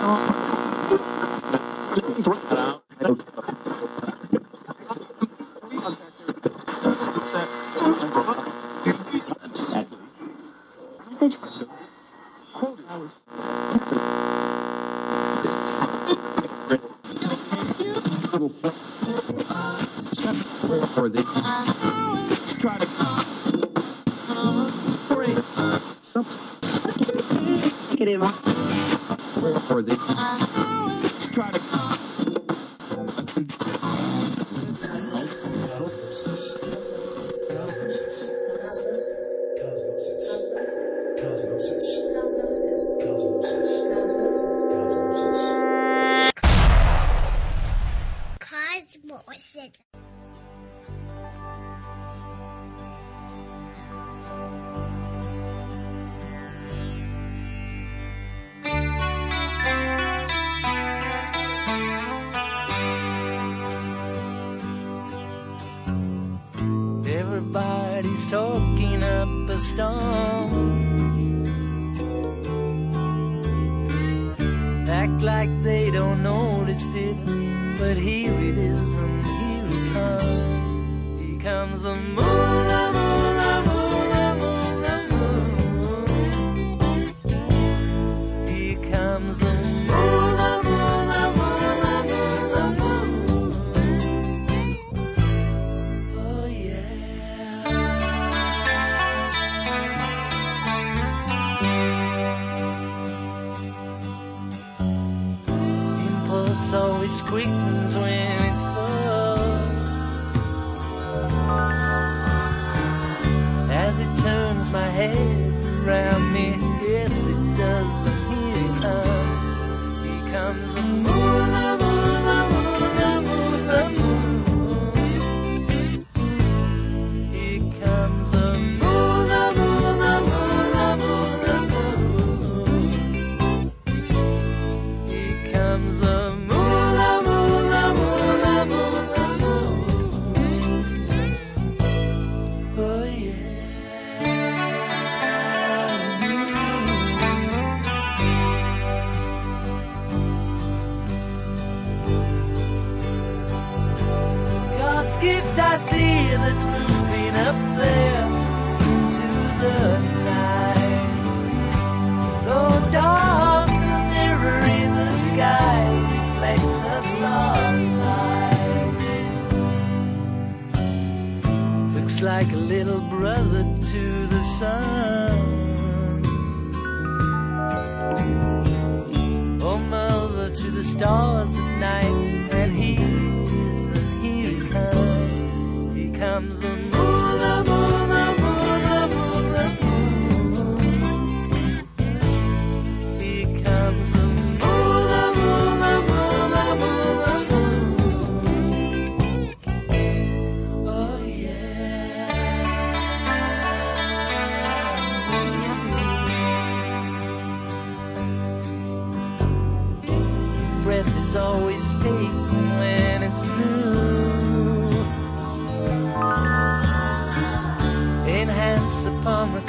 Thank you.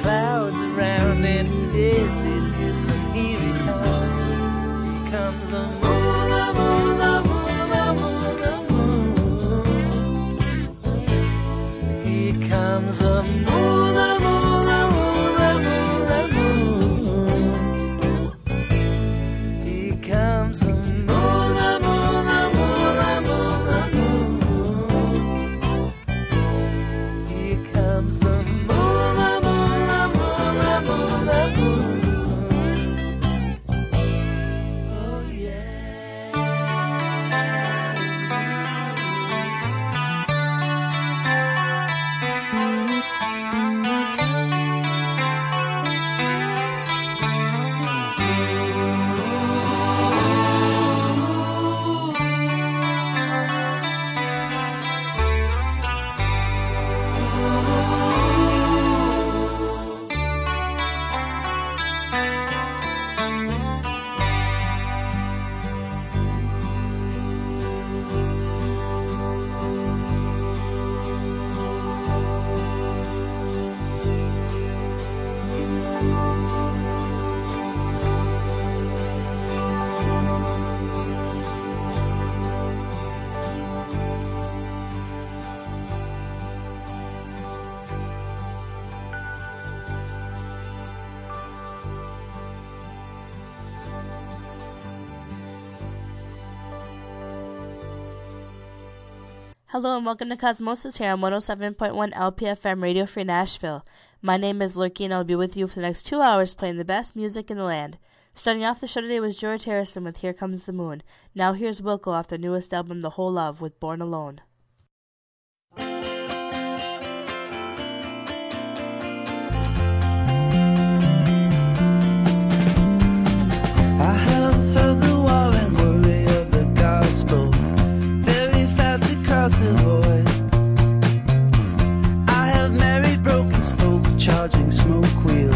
clouds around it. Is it it is an eerie? Comes a Hello and welcome to Cosmosis here on 107.1 LPFM Radio Free Nashville. My name is Lurky and I'll be with you for the next two hours playing the best music in the land. Starting off the show today was George Harrison with Here Comes the Moon. Now here's Wilco off their newest album, The Whole Love, with Born Alone. charging smoke wheel.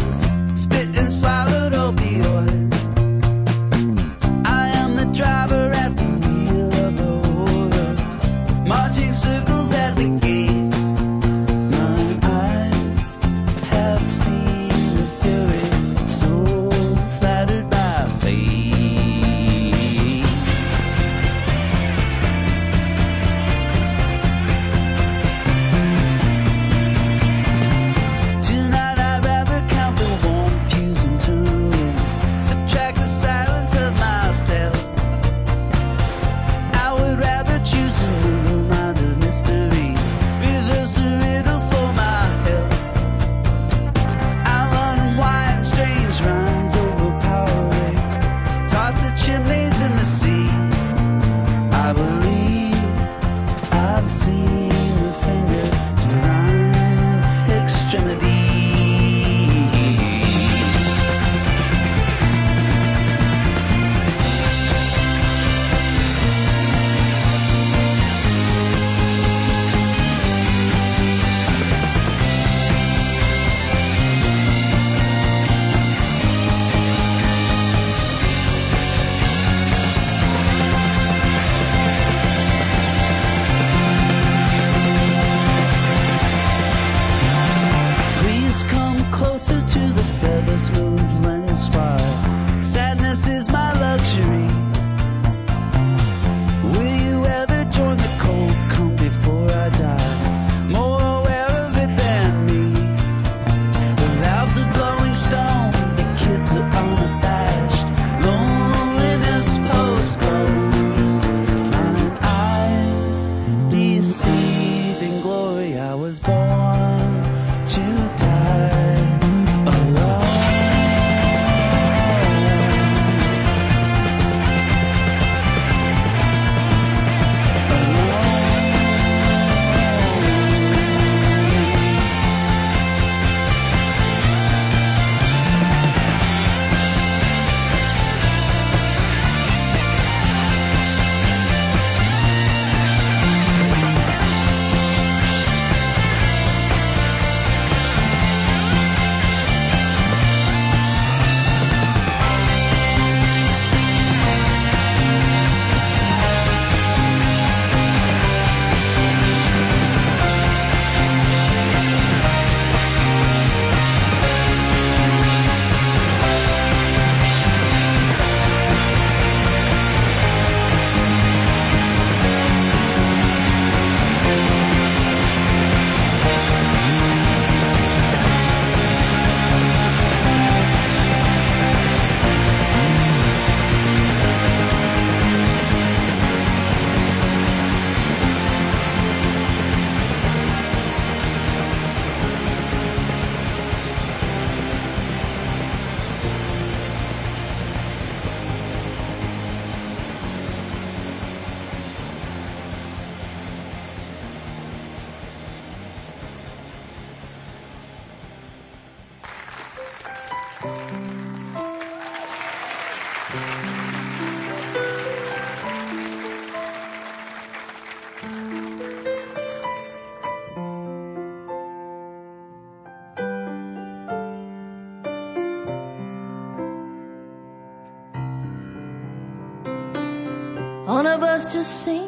just sing.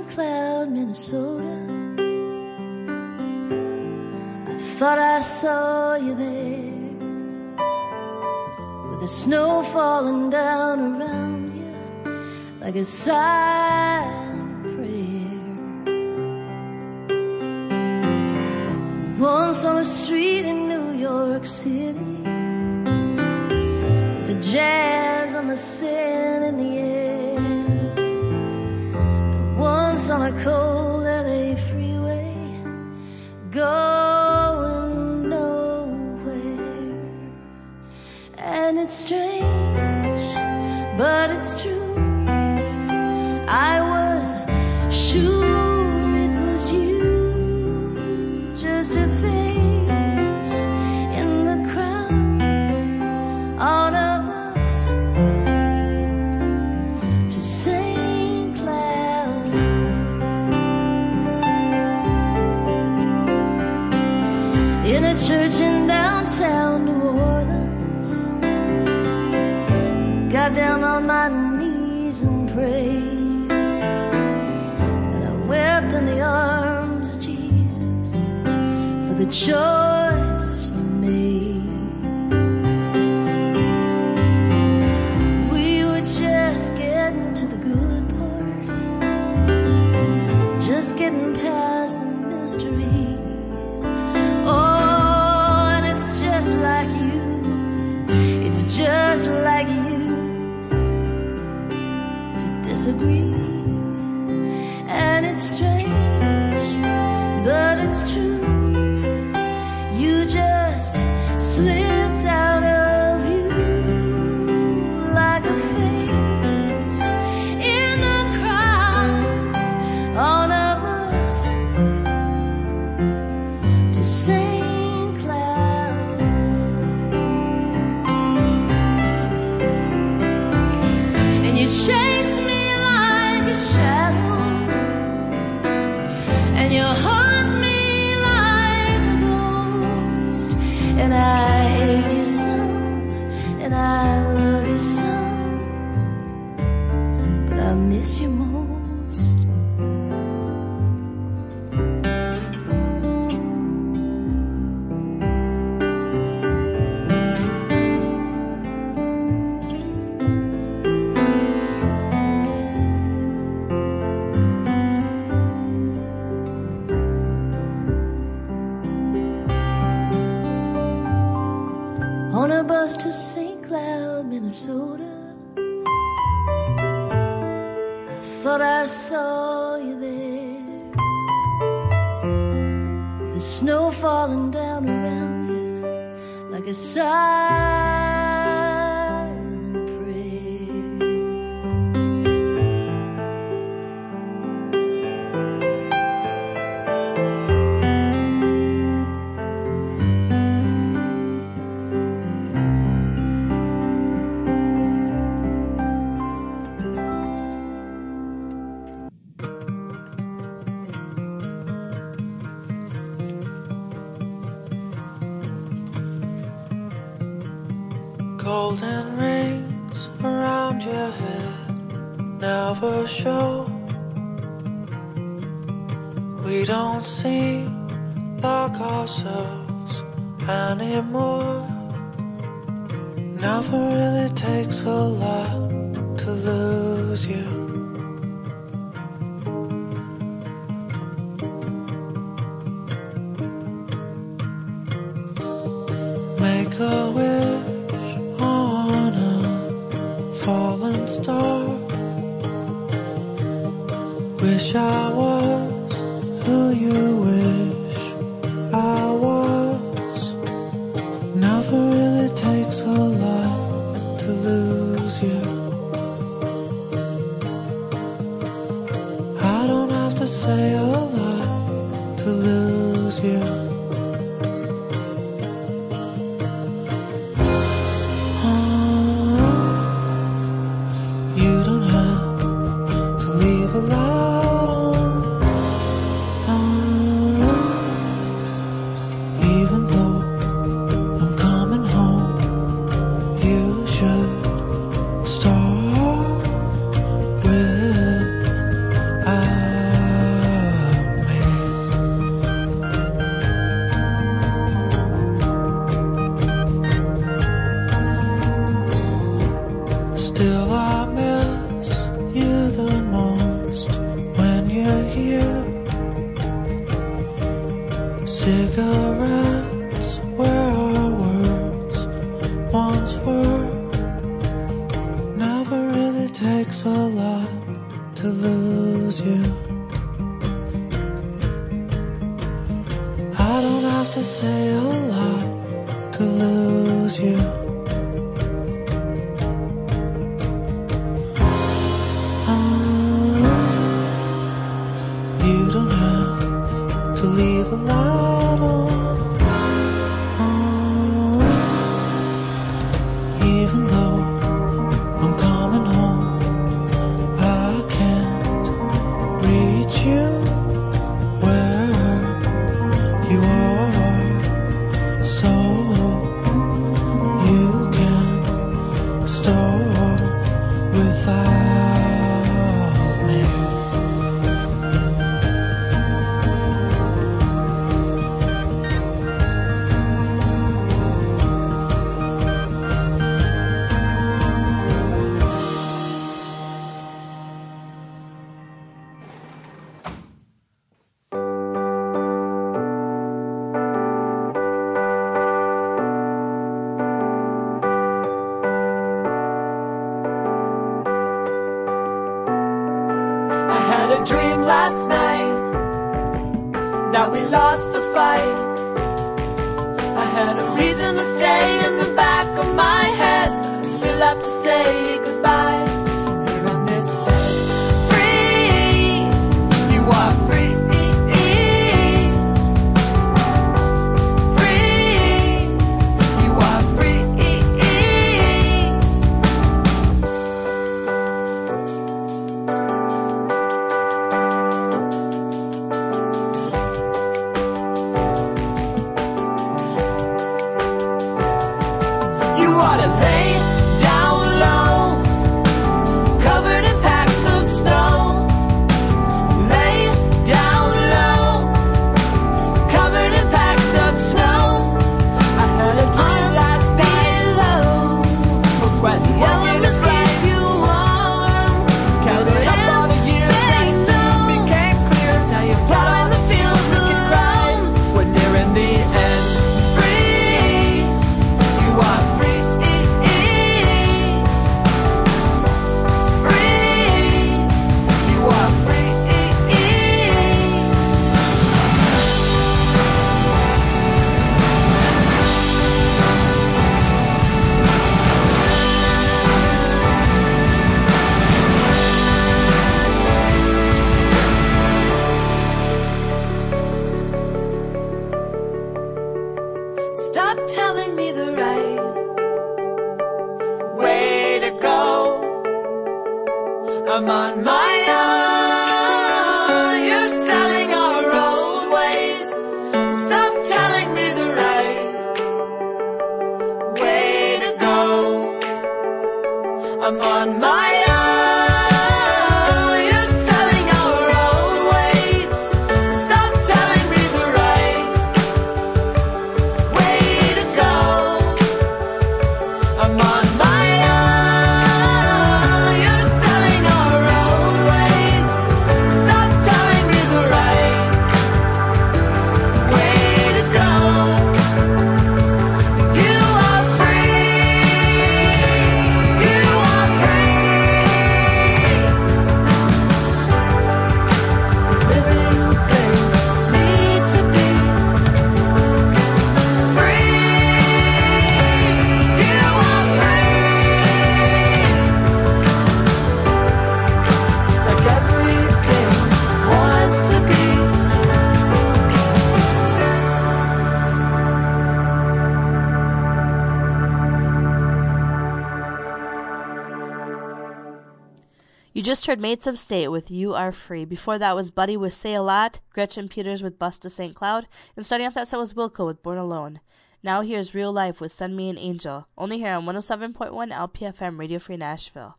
heard Mates of State with You Are Free. Before that was Buddy with Say a Lot, Gretchen Peters with Bus to St. Cloud, and starting off that set was Wilco with Born Alone. Now here's Real Life with Send Me an Angel, only here on 107.1 LPFM Radio Free Nashville.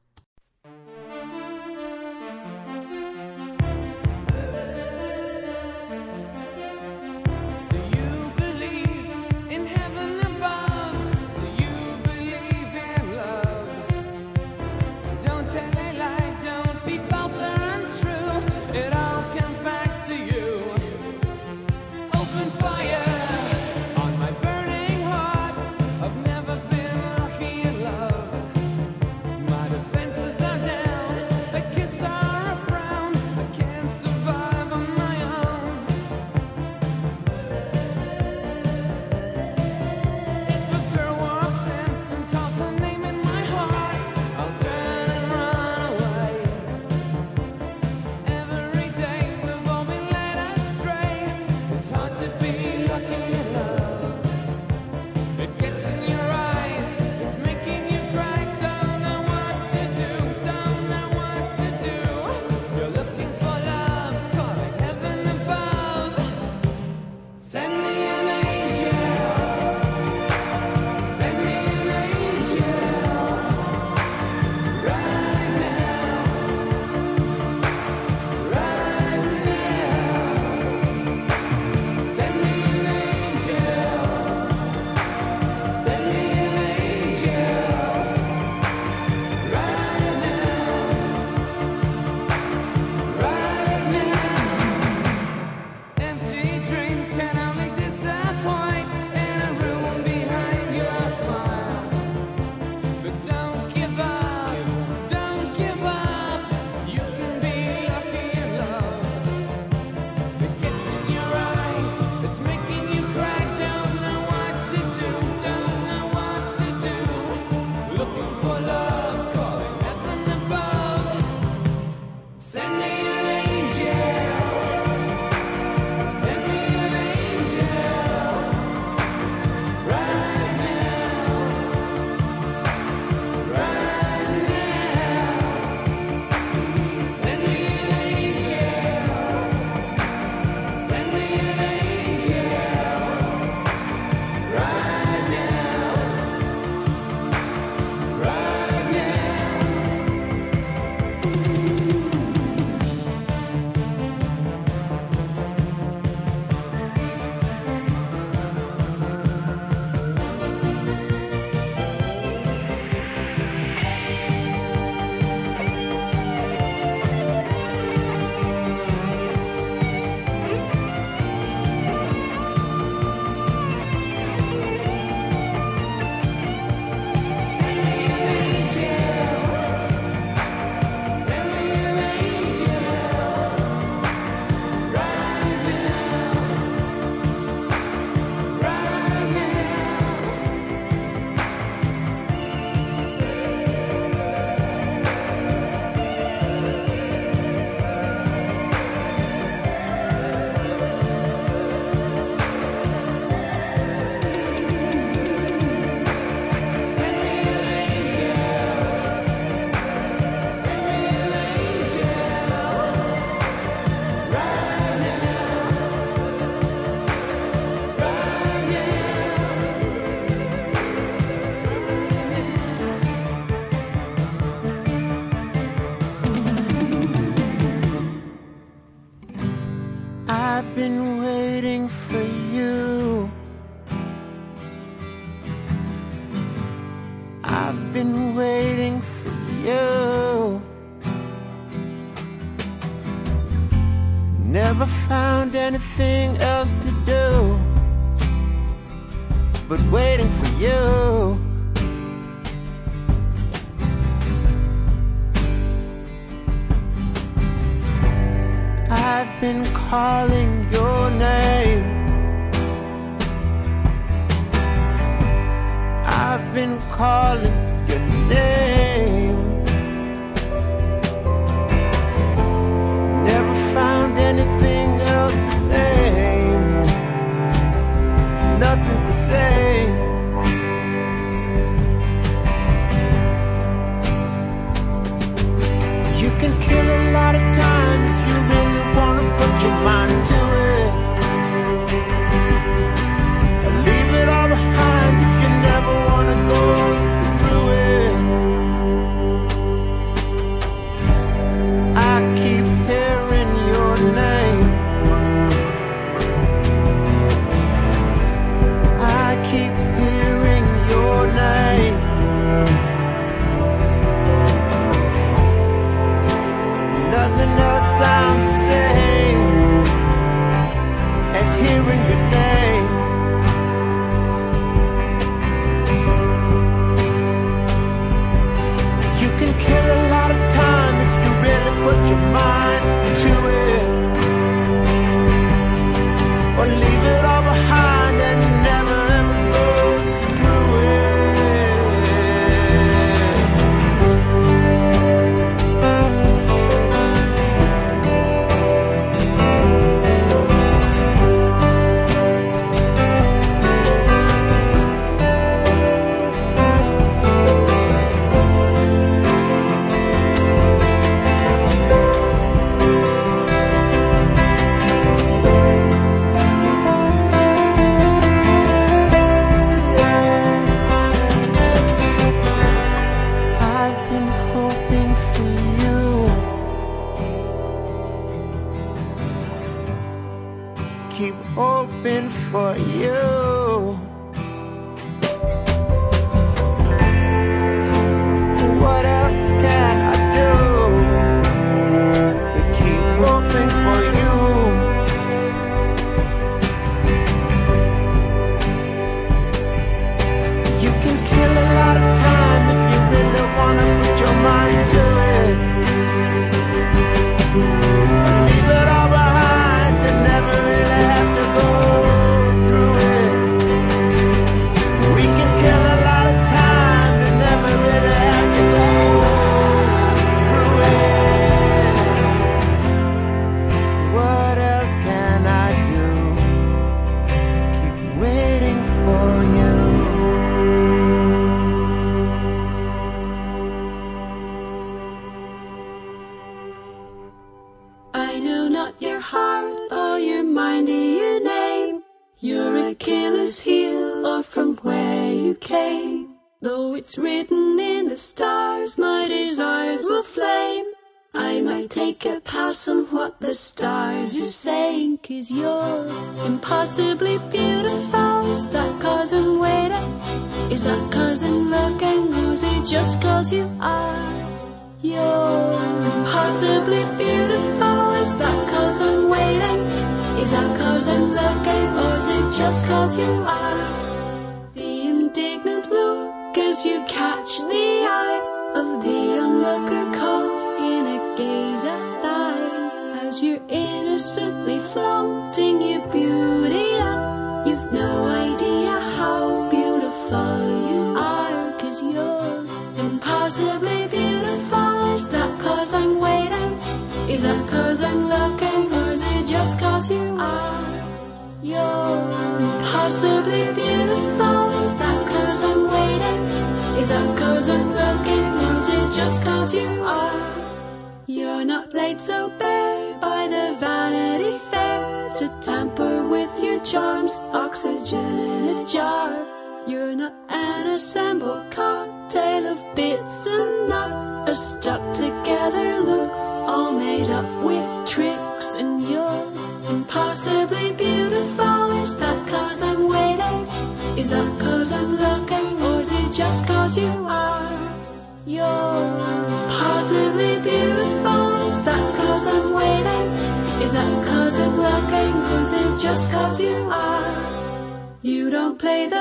Just cause you are? You don't play the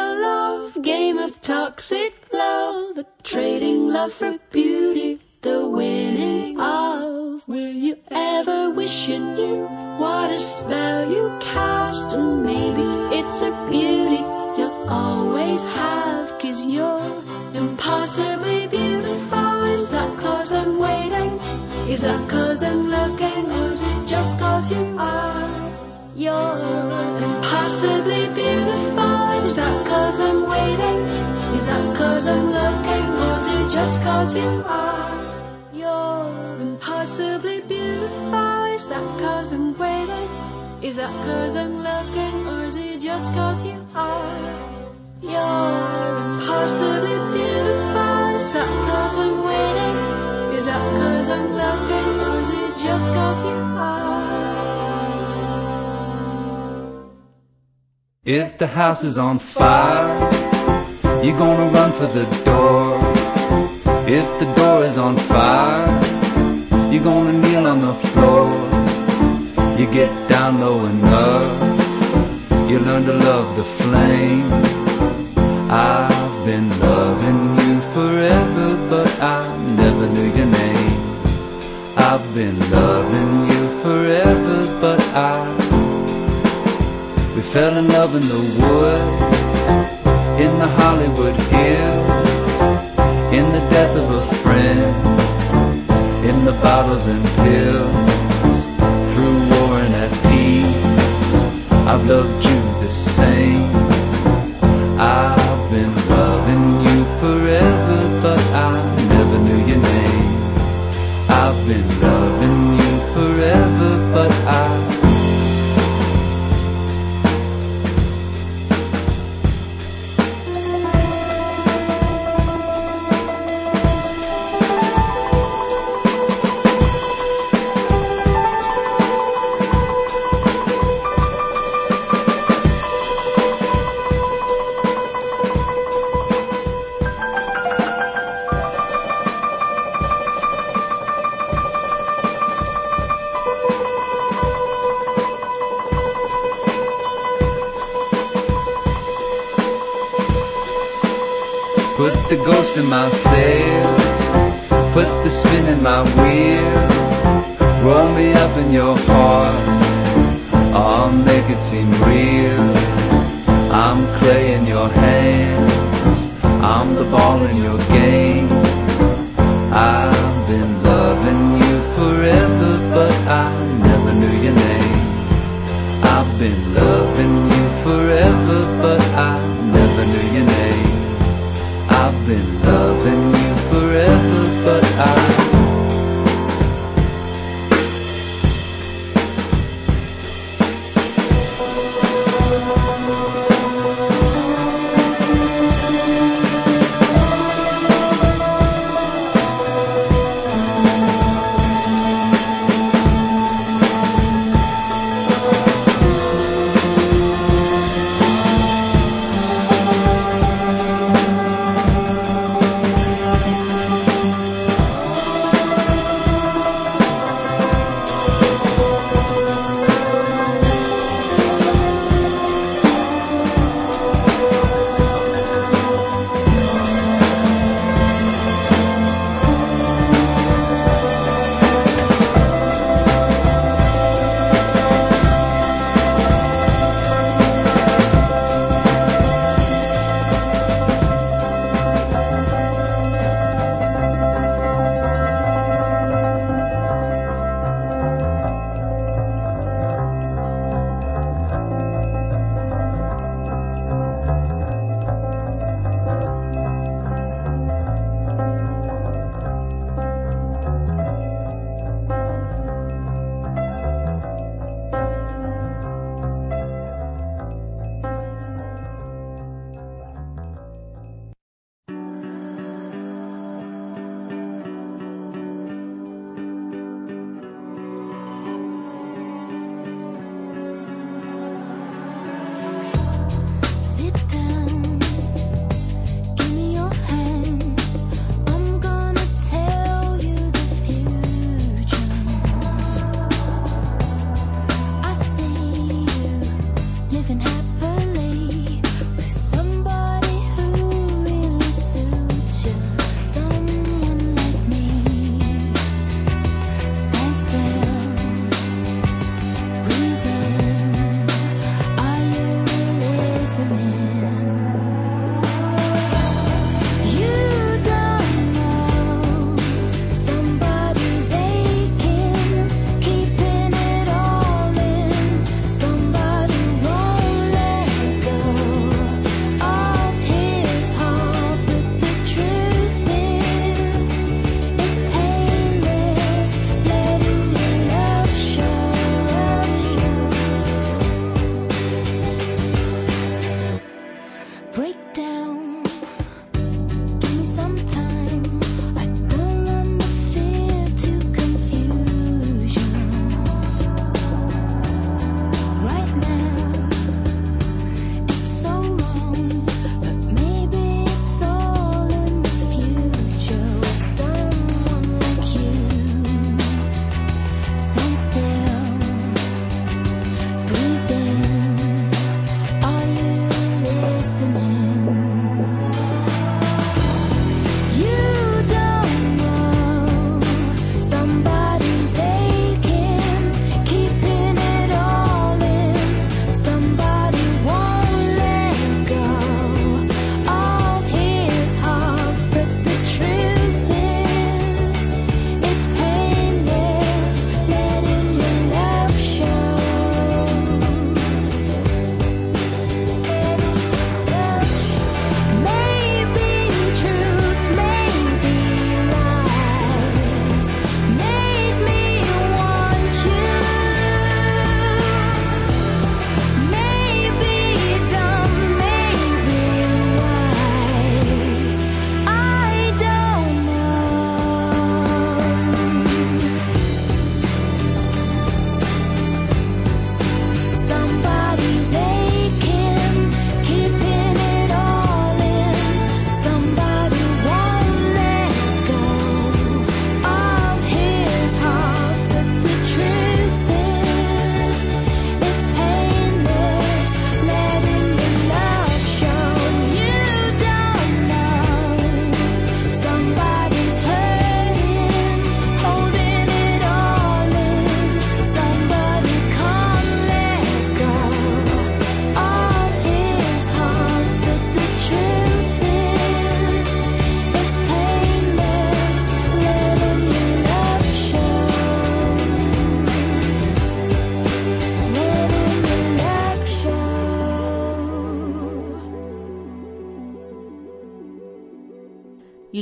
cause you are? You're impossibly beautiful. Is that cause I'm waiting? Is that cause I'm looking? Or is it just cause you are? You're impossibly beautiful. Is that cause I'm waiting? Is that cause I'm looking? Or is it just cause you are? If the house is on fire, you're gonna run for the door. If the door is on fire, you're gonna kneel on the floor. You get down low enough, you learn to love the flame. I've been loving you forever, but I never knew your name. I've been loving you forever, but I we fell in love in the woods, in the Hollywood hills, in the death of a friend, in the bottles and pills, through war and at peace. I've loved you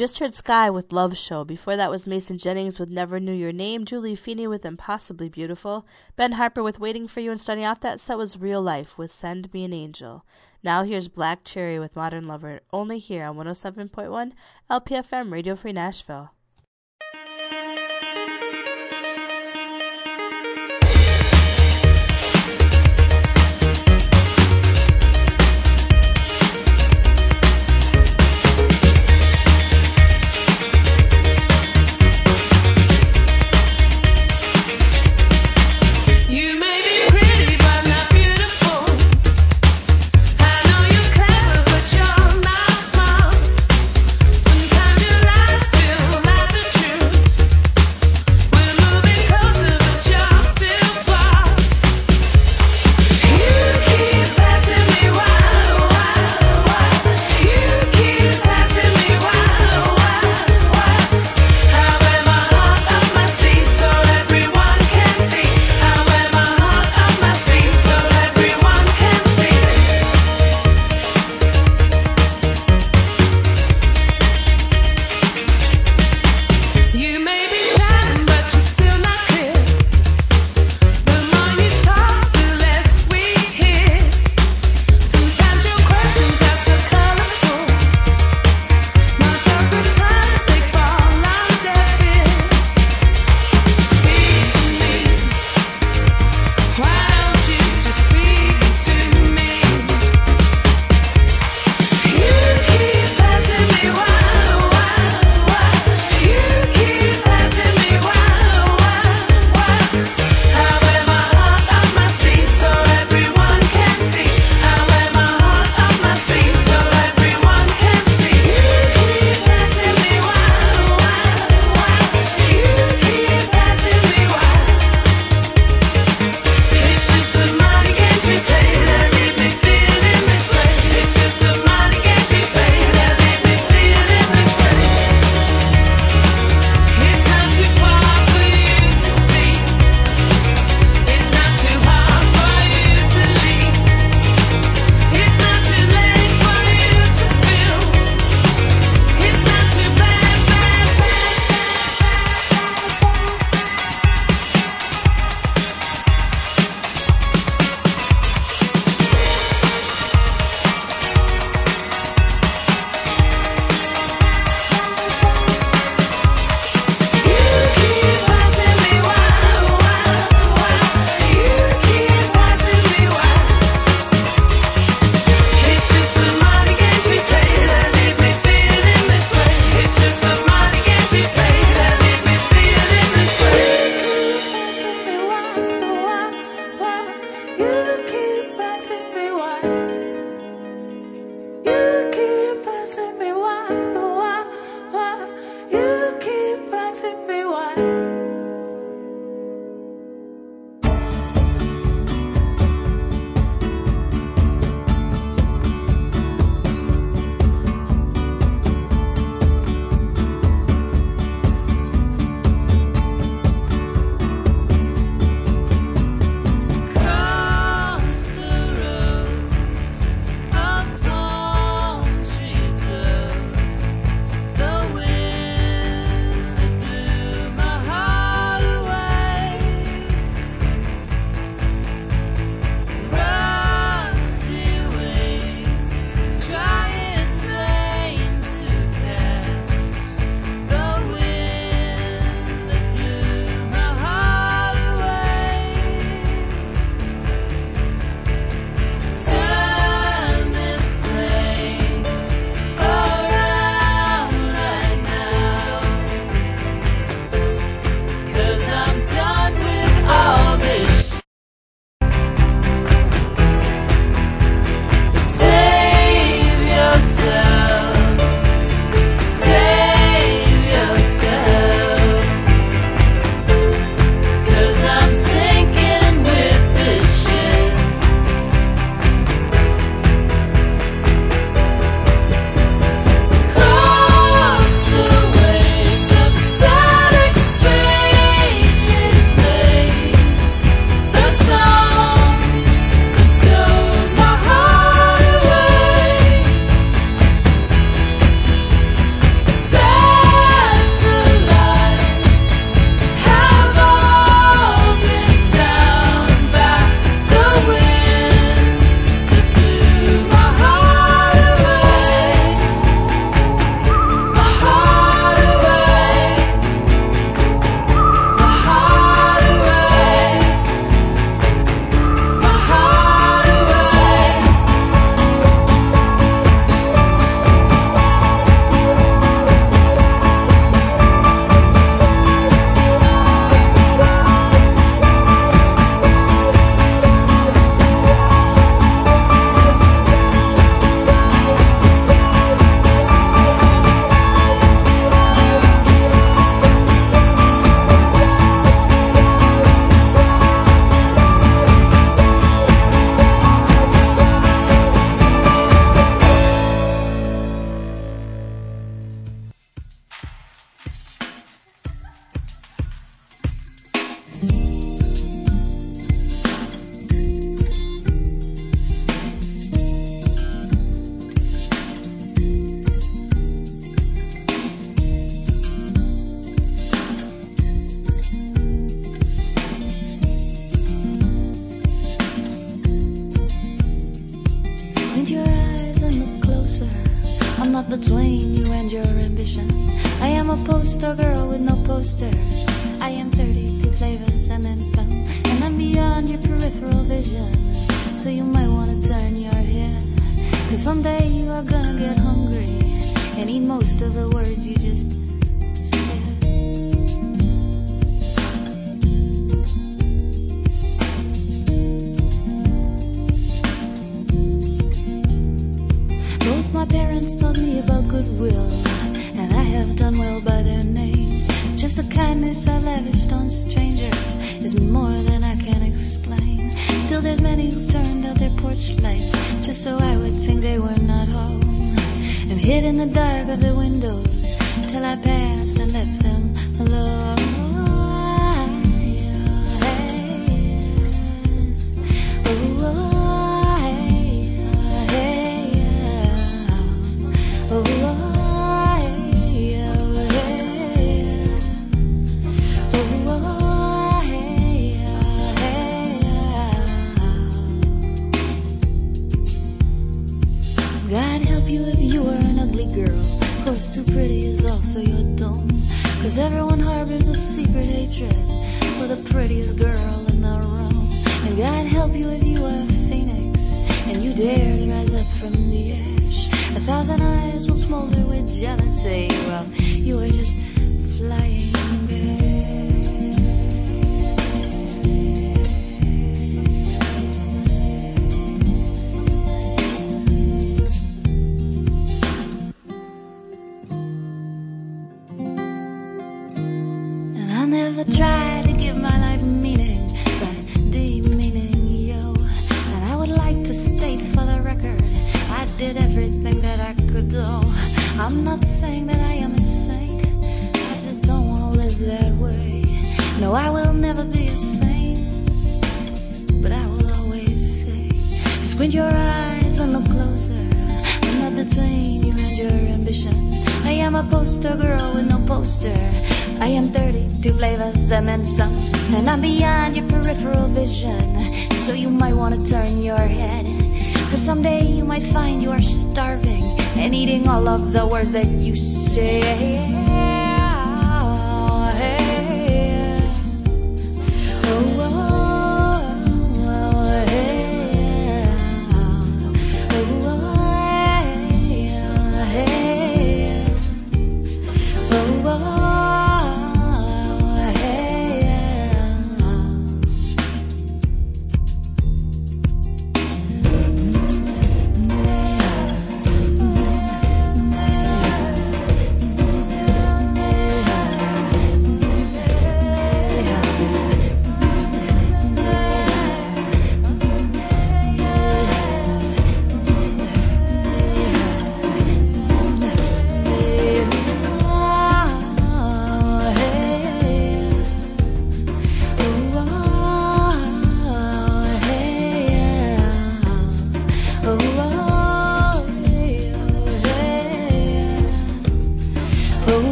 just heard Skye with Love Show. Before that was Mason Jennings with Never Knew Your Name, Julie Feeney with Impossibly Beautiful, Ben Harper with Waiting for You, and starting off that set was Real Life with Send Me an Angel. Now here's Black Cherry with Modern Lover, only here on 107.1 LPFM Radio Free Nashville.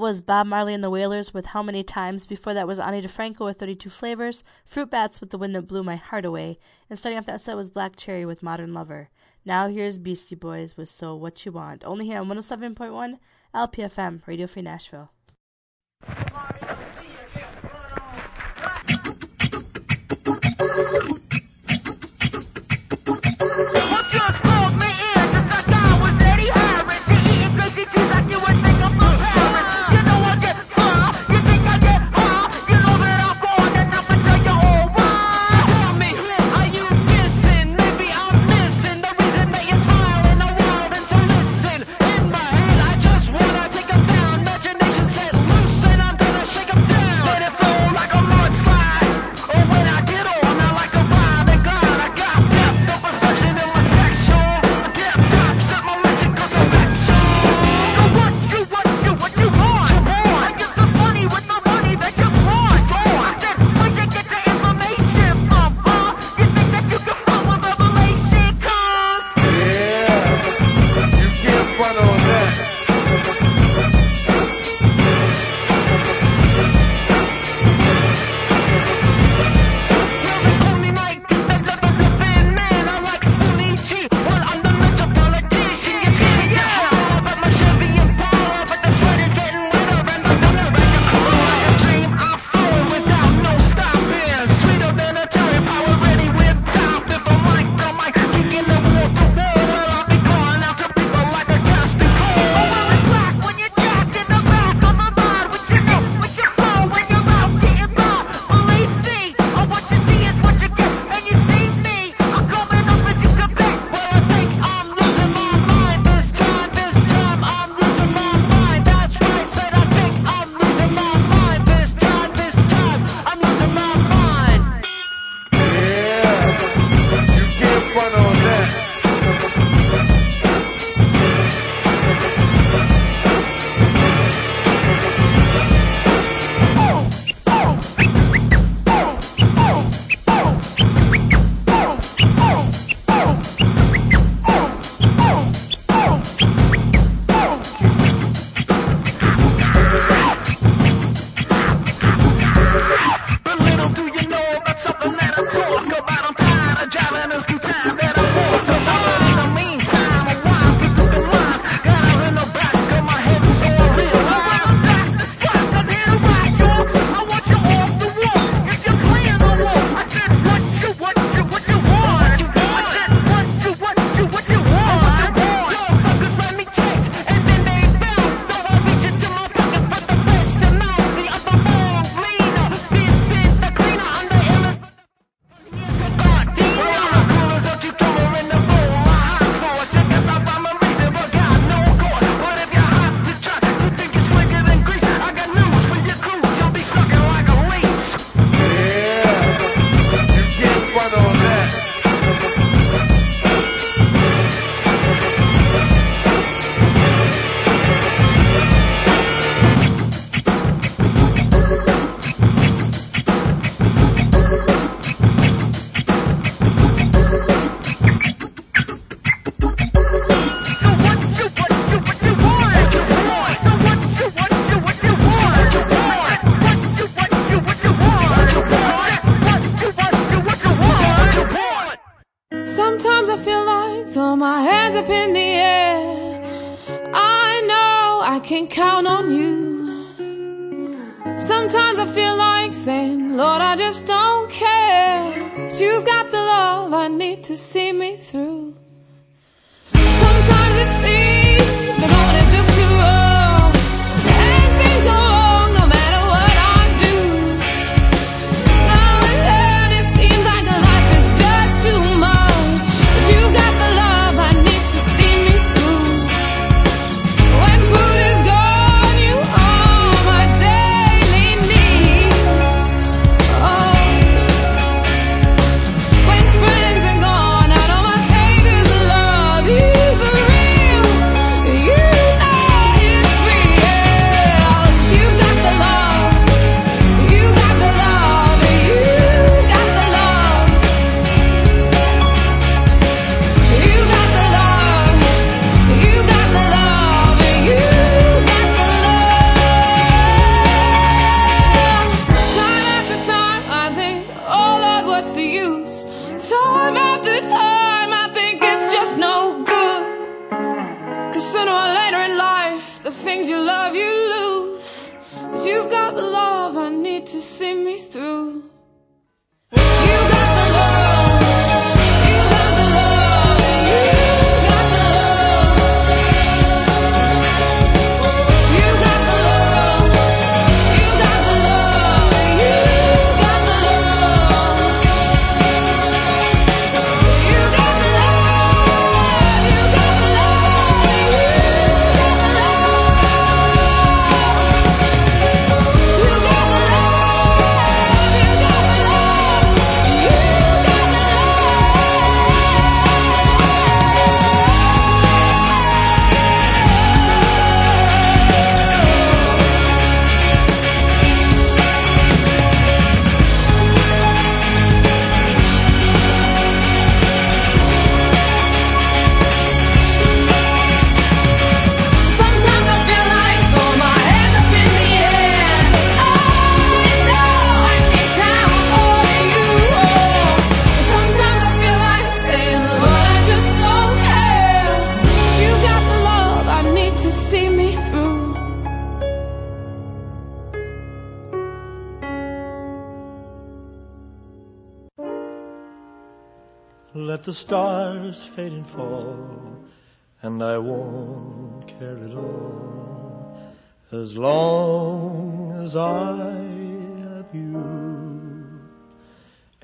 Was Bob Marley and the Wailers with How Many Times. Before that was Ani DiFranco with 32 Flavors, Fruit Bats with The Wind That Blew My Heart Away, and starting off that set was Black Cherry with Modern Lover. Now here's Beastie Boys with So What You Want, only here on 107.1 LPFM, Radio Free Nashville.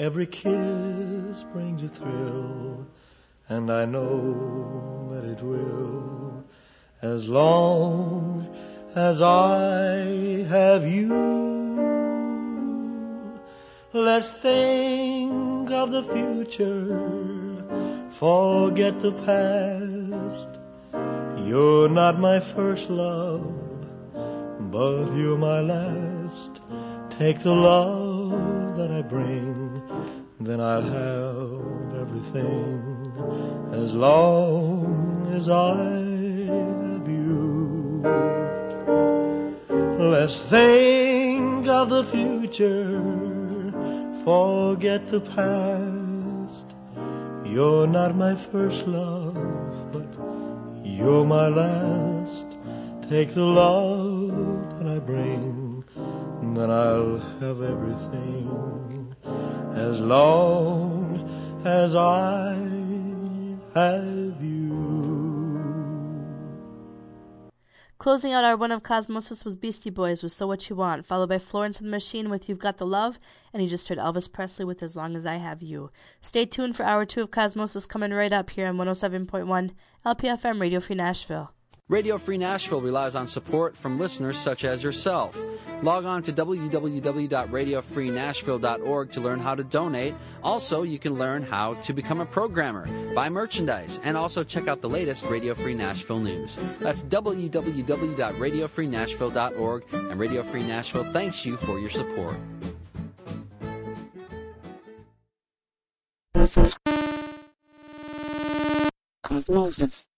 Every kiss brings a thrill, and I know that it will as long as I have you. Let's think of the future, forget the past. You're not my first love, but you're my last. Take the love I bring, then I'll have everything as long as I have you. Let's think of the future, forget the past. You're not my first love, but you're my last. Take the love that I bring, then I'll have everything as long as I have you. Closing out hour one of Cosmosis was Beastie Boys with So What You Want, followed by Florence and the Machine with You've Got the Love, and you just heard Elvis Presley with As Long as I Have You. Stay tuned for hour two of Cosmosis coming right up here on 107.1 LPFM Radio Free Nashville. Radio Free Nashville relies on support from listeners such as yourself. Log on to www.radiofreenashville.org to learn how to donate. Also, you can learn how to become a programmer, buy merchandise, and also check out the latest Radio Free Nashville news. That's www.radiofreenashville.org, and Radio Free Nashville thanks you for your support. This is Cosmosis.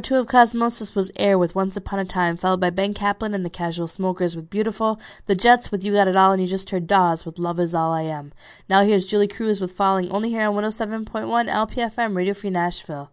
Hour two of Cosmosis was Air with Once Upon a Time, followed by Ben Caplan and the Casual Smokers with Beautiful, The Jets with You Got It All, and you just heard Dawes with Love Is All I Am. Now here's Julee Cruise with Falling, only here on 107.1 LPFM Radio Free Nashville.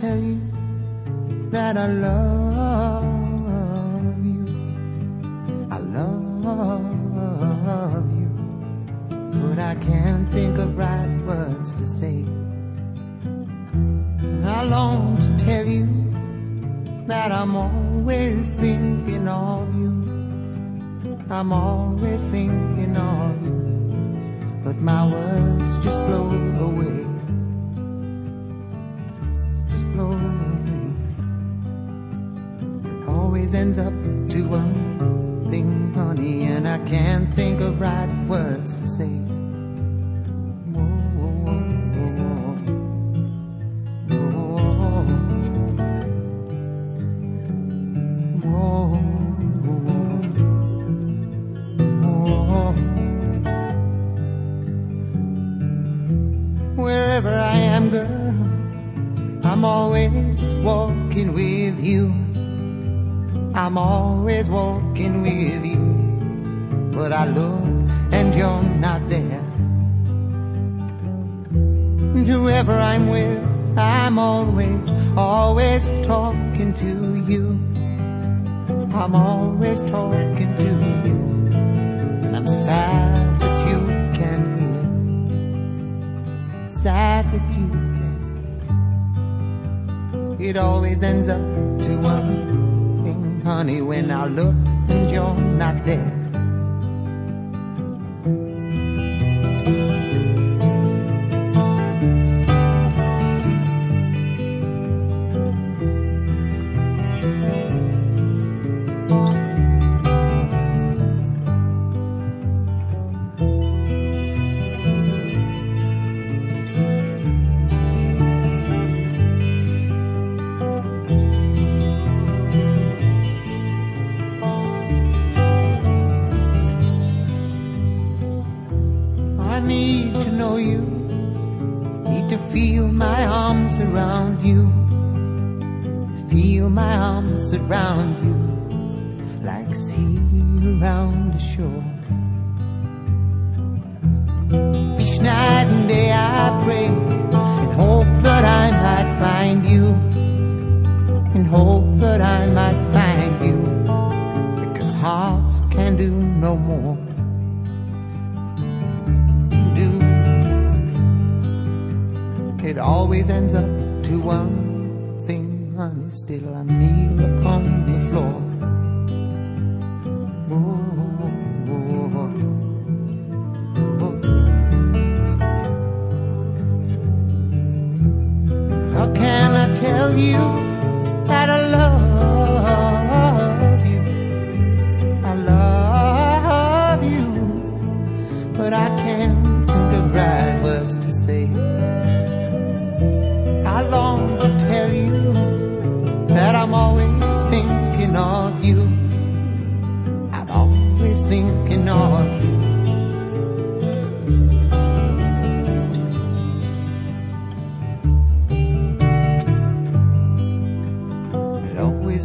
tell you that I love you. I love you. But I can't think of right words to say. I long to tell you that I'm always thinking of you. I'm always thinking of you. But my words just blow away. ends up to one thing, honey, and I can't think of right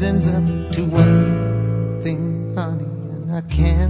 ends up to one thing, honey, and I can't.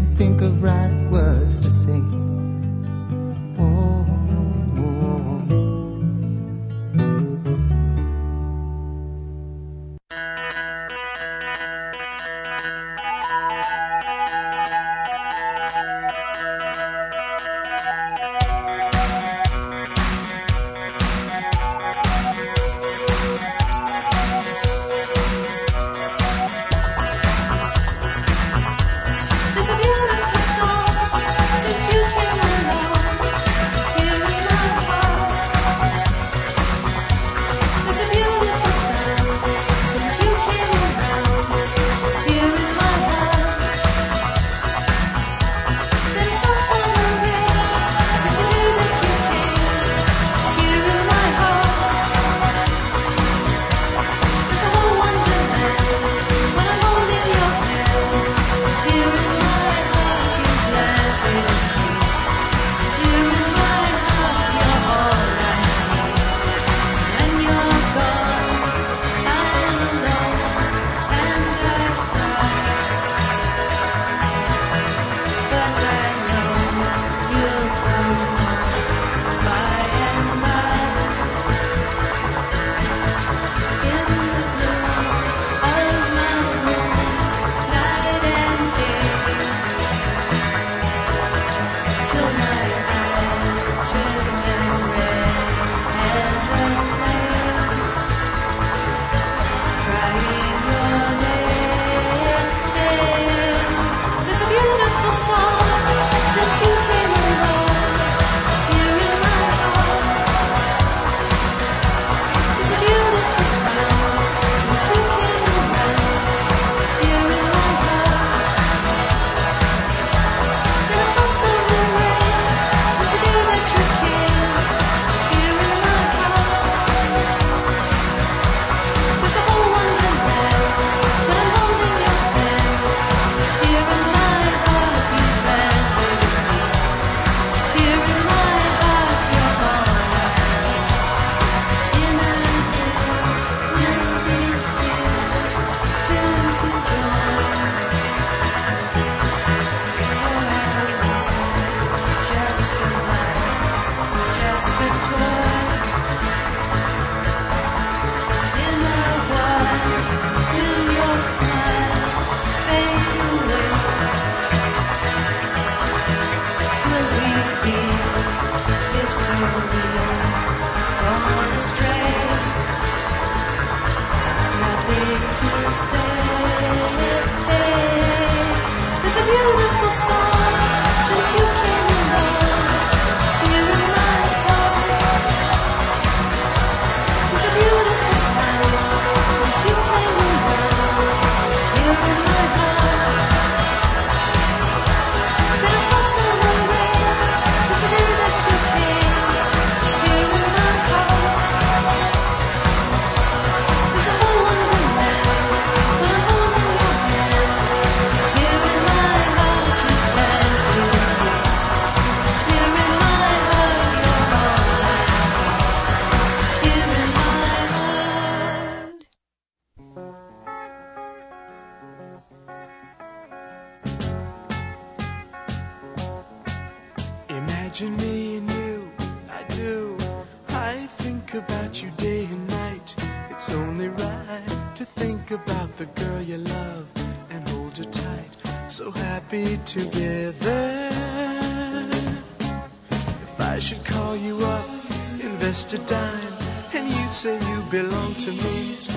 a dime, and you say you belong to me. so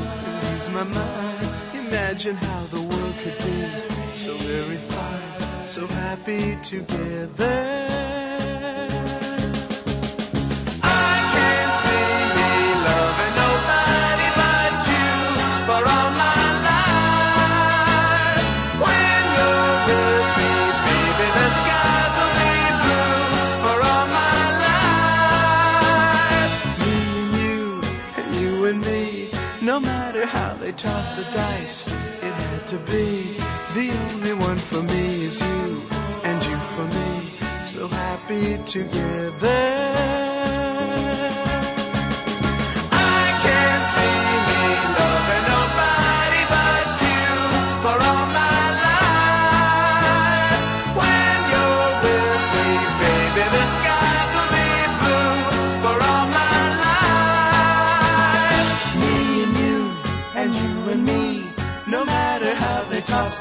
lose my mind, imagine how the world could be so very fine, so happy together. toss the dice, it had to be. The only one for me is you, and you for me. So happy together. I can't see me love.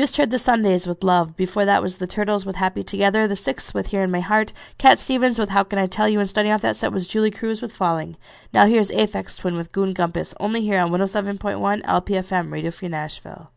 Just heard the Sundays with Love. Before that was the Turtles with Happy Together, the Six with Here in My Heart, Cat Stevens with How Can I Tell You, and starting off that set was Julee Cruise with Falling. Now here's Aphex Twin with Goon Gumpas, only here on 107.1 LPFM Radio Free Nashville.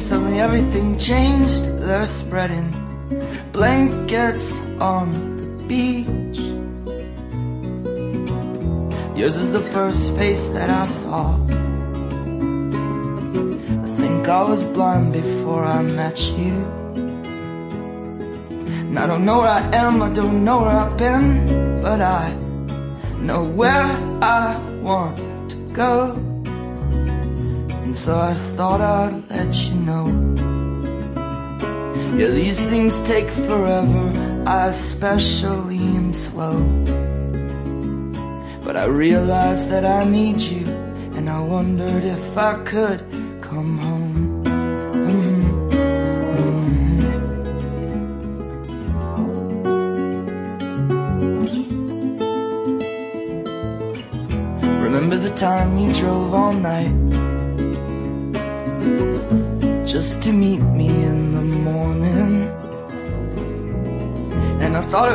Suddenly everything changed. They're spreading blankets on the beach. Yours is the first face that I saw. I think I was blind before I met you. And I don't know where I am, I don't know where I've been, but I know where I want to go. And so I thought I'd let you know. Yeah, these things take forever, I especially am slow. But I realized that I need you, and I wondered if I could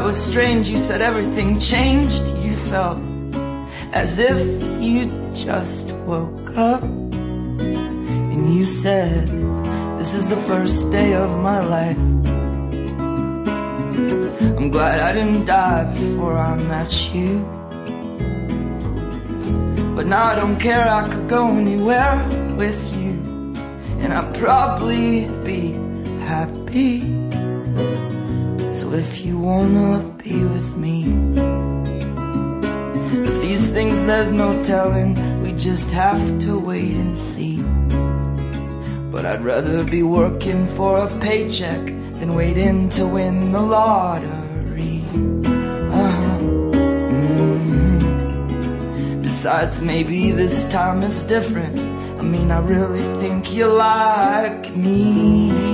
was strange, you said everything changed. You felt as if you just woke up. And you said, This is the first day of my life. I'm glad I didn't die before I met you. But now I don't care, I could go anywhere with you. And I'd probably be happy. So if you wanna be with me, if these things there's no telling, we just have to wait and see. But I'd rather be working for a paycheck than waiting to win the lottery. Uh-huh. Mhm. Besides, maybe this time it's different. I mean, I really think you like me.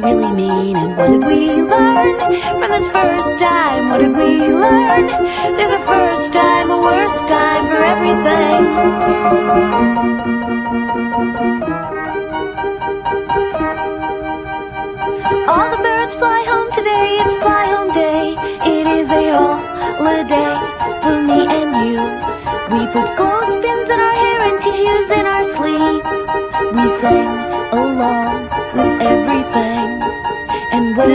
We really mean. And what did we learn from this first time? What did we learn? There's a first time, a worst time for everything. All the birds fly home today, it's fly home day. It is a holiday for me and you. We put clothespins in our hair and tissues in our sleeves. We sang along with everything.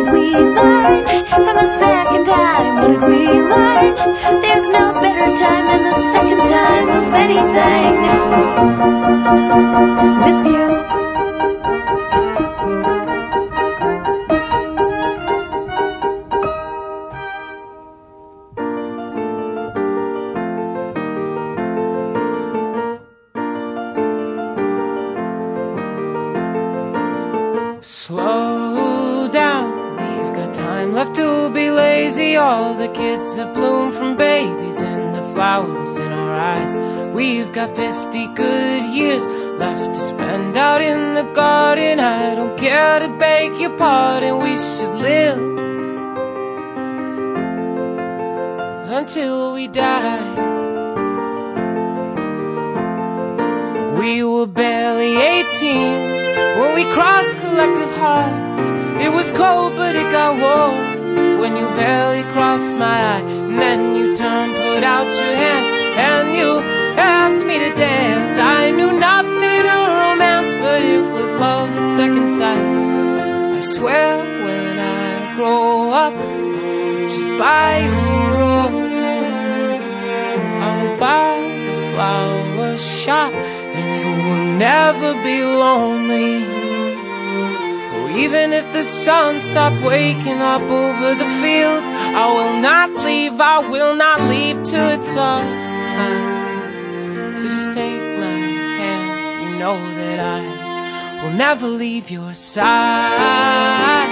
Did we learn from the second time? What did we learn? There's no better time than the second time of anything. With you. Got 50 good buy you rose. I'll buy the flower shop and you will never be lonely. Oh, even if the sun stopped waking up over the fields, I will not leave, I will not leave till it's all time. So just take my hand, you know that I will never leave your side.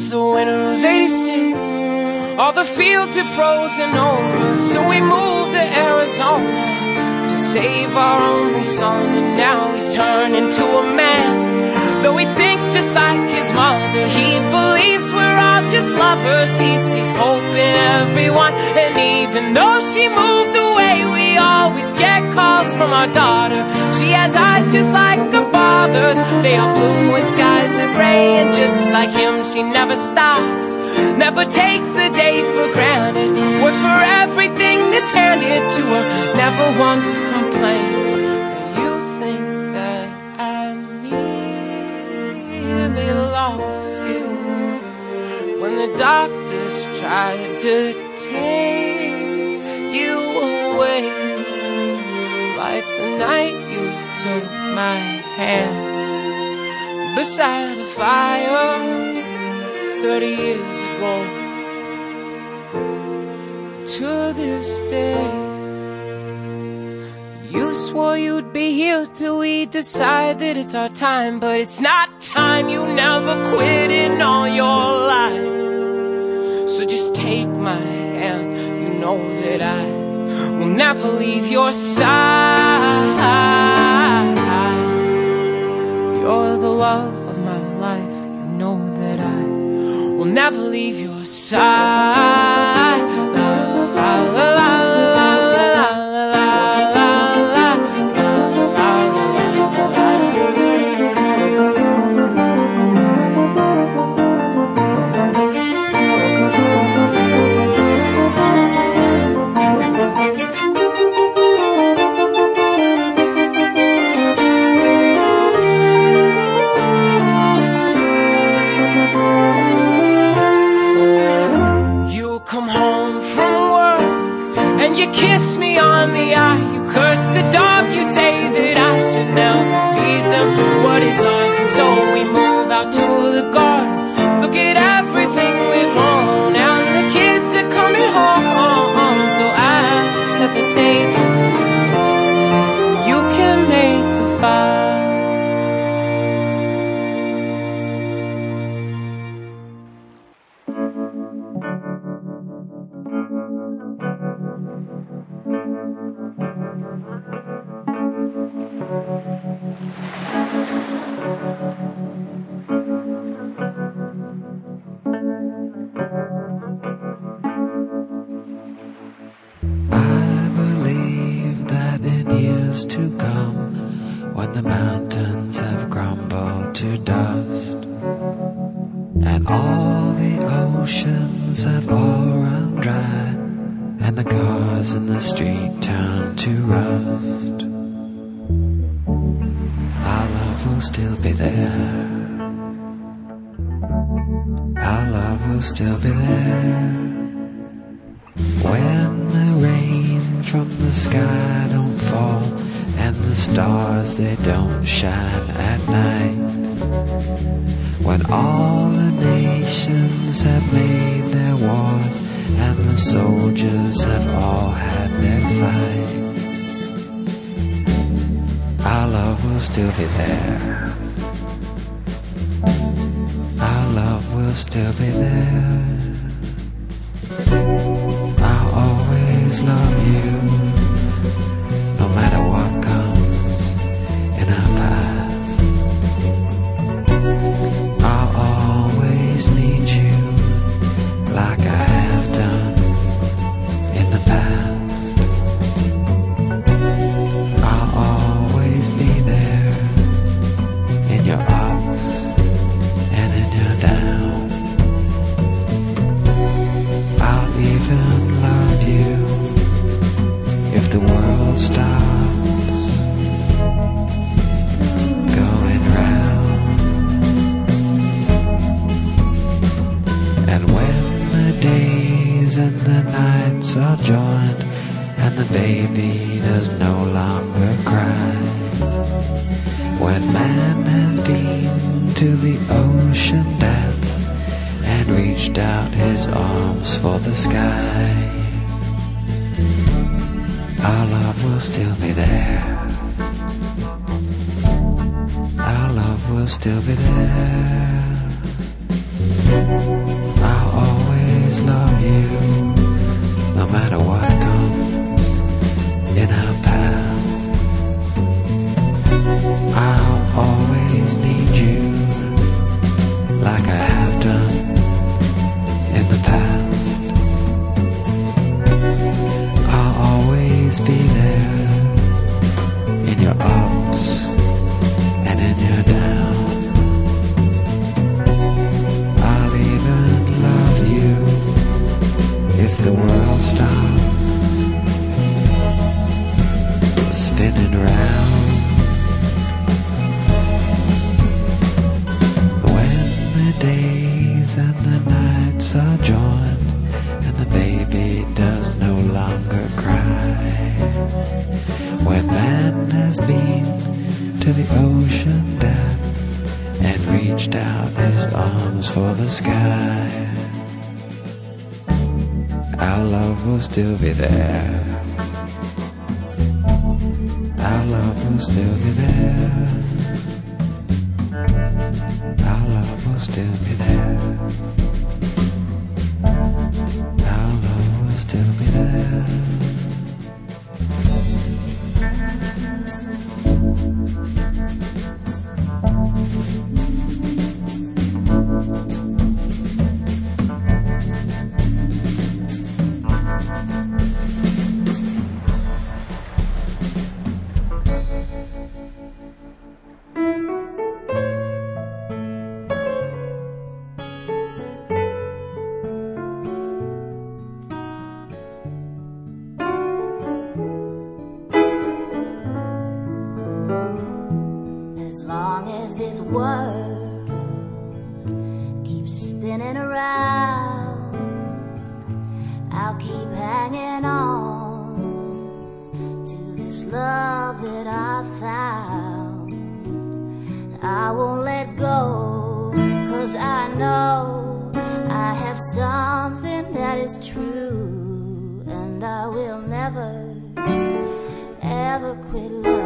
Was the winter of 86. All the fields had frozen over, so we moved to Arizona to save our only son. And now he's turned into a man. Though he thinks just like his mother, he believes we're all just lovers. He sees hope in everyone, and even though she moved away, we always get calls from our daughter. She has eyes just like her father's. They are blue when skies are gray, and just like him, she never stops, never takes the day for granted. Works for everything that's handed to her, never once complains. You think that I nearly lost you when the doctors tried to take. Like the night you took my hand beside a fire 30 years ago. To this day, you swore you'd be here till we decide that it's our time, but it's not time. You never quit in all your life. So just take my hand. You know that I will never leave your side. You're the love of my life. You know that I will never leave your side. Curse the dog, you say that I should never feed them what is ours. And so we move out to the garden. Oceans have all run dry, and the cars in the street turn to rust, our love will still be there. Our love will still be there. When the rain from the sky don't fall and the stars they don't shine at night. When all the nations have made their wars and the soldiers have all had their fight. Our love will still be there. Our love will still be there. I'll always love you, stupid. Quit loving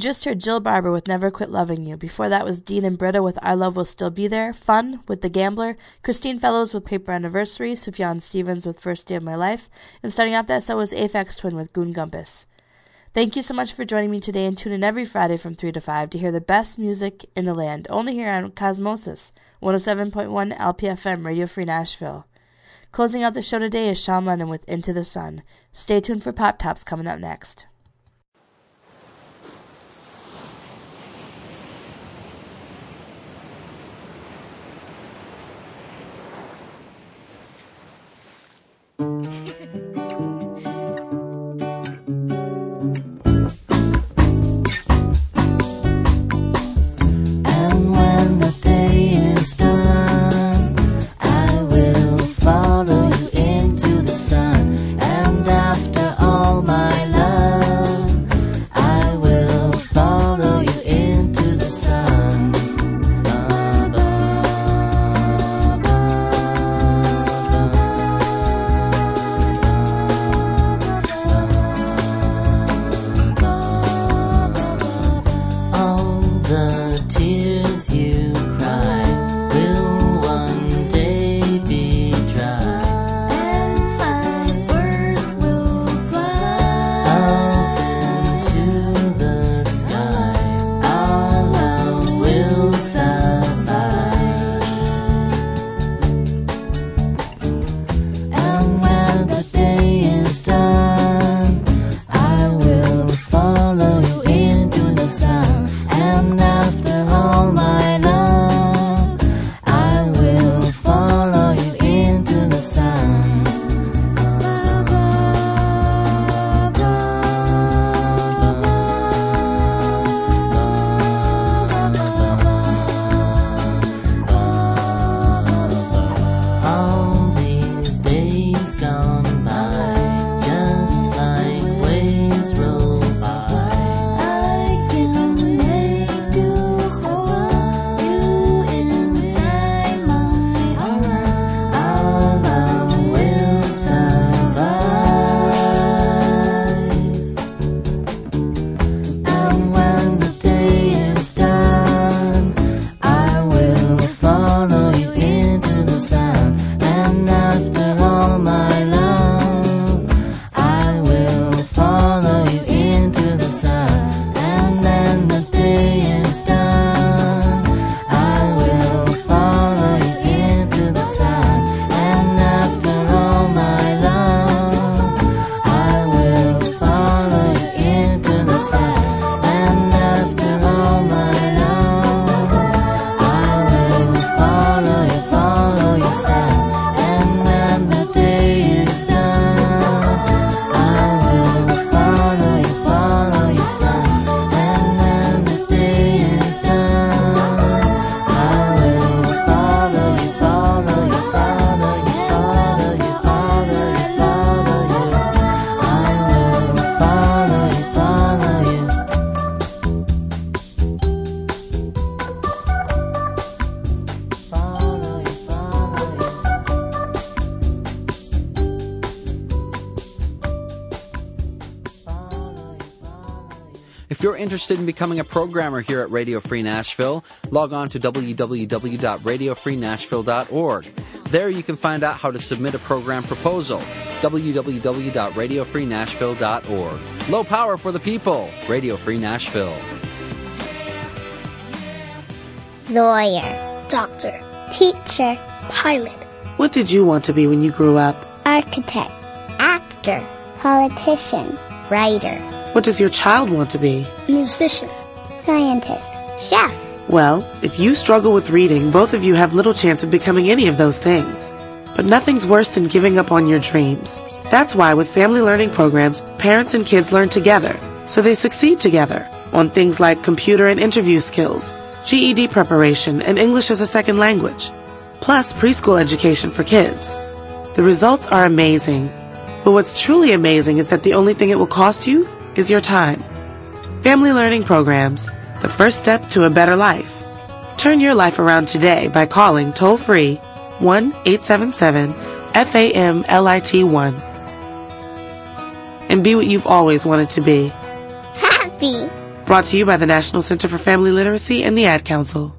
just heard Jill Barber with Never Quit Loving You. Before that was Dean and Britta with I Love Will Still Be There. Fun with The Gambler. Christine Fellows with Paper Anniversary. Sufjan Stevens with First Day of My Life. And starting off that set was Aphex Twin with Goon Gumpas. Thank you so much for joining me today and tune in every Friday from 3 to 5 to hear the best music in the land. Only here on Cosmosis, 107.1 LPFM, Radio Free Nashville. Closing out the show today is Sean Lennon with Into the Sun. Stay tuned for Pop Tops coming up next. Interested in becoming a programmer here at Radio Free Nashville, log on to www.radiofreenashville.org. There you can find out how to submit a program proposal. www.radiofreenashville.org. Low power for the people. Radio Free Nashville. lawyer, doctor, teacher, pilot, What did you want to be when you grew up? architect, actor, politician, writer, What does your child want to be? musician, scientist, chef. Well, if you struggle with reading, both of you have little chance of becoming any of those things. But nothing's worse than giving up on your dreams. That's why with family learning programs, parents and kids learn together, so they succeed together on things like computer and interview skills, GED preparation, and English as a second language, plus preschool education for kids. The results are amazing. But what's truly amazing is that the only thing it will cost you is your time. Family learning programs, the first step to a better life. Turn your life around today by calling toll free 1 877 FAMLIT 1 and be what you've always wanted to be. Happy. Brought to you by the National Center for Family Literacy and the Ad Council.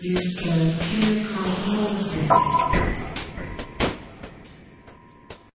You can hear cosmosis.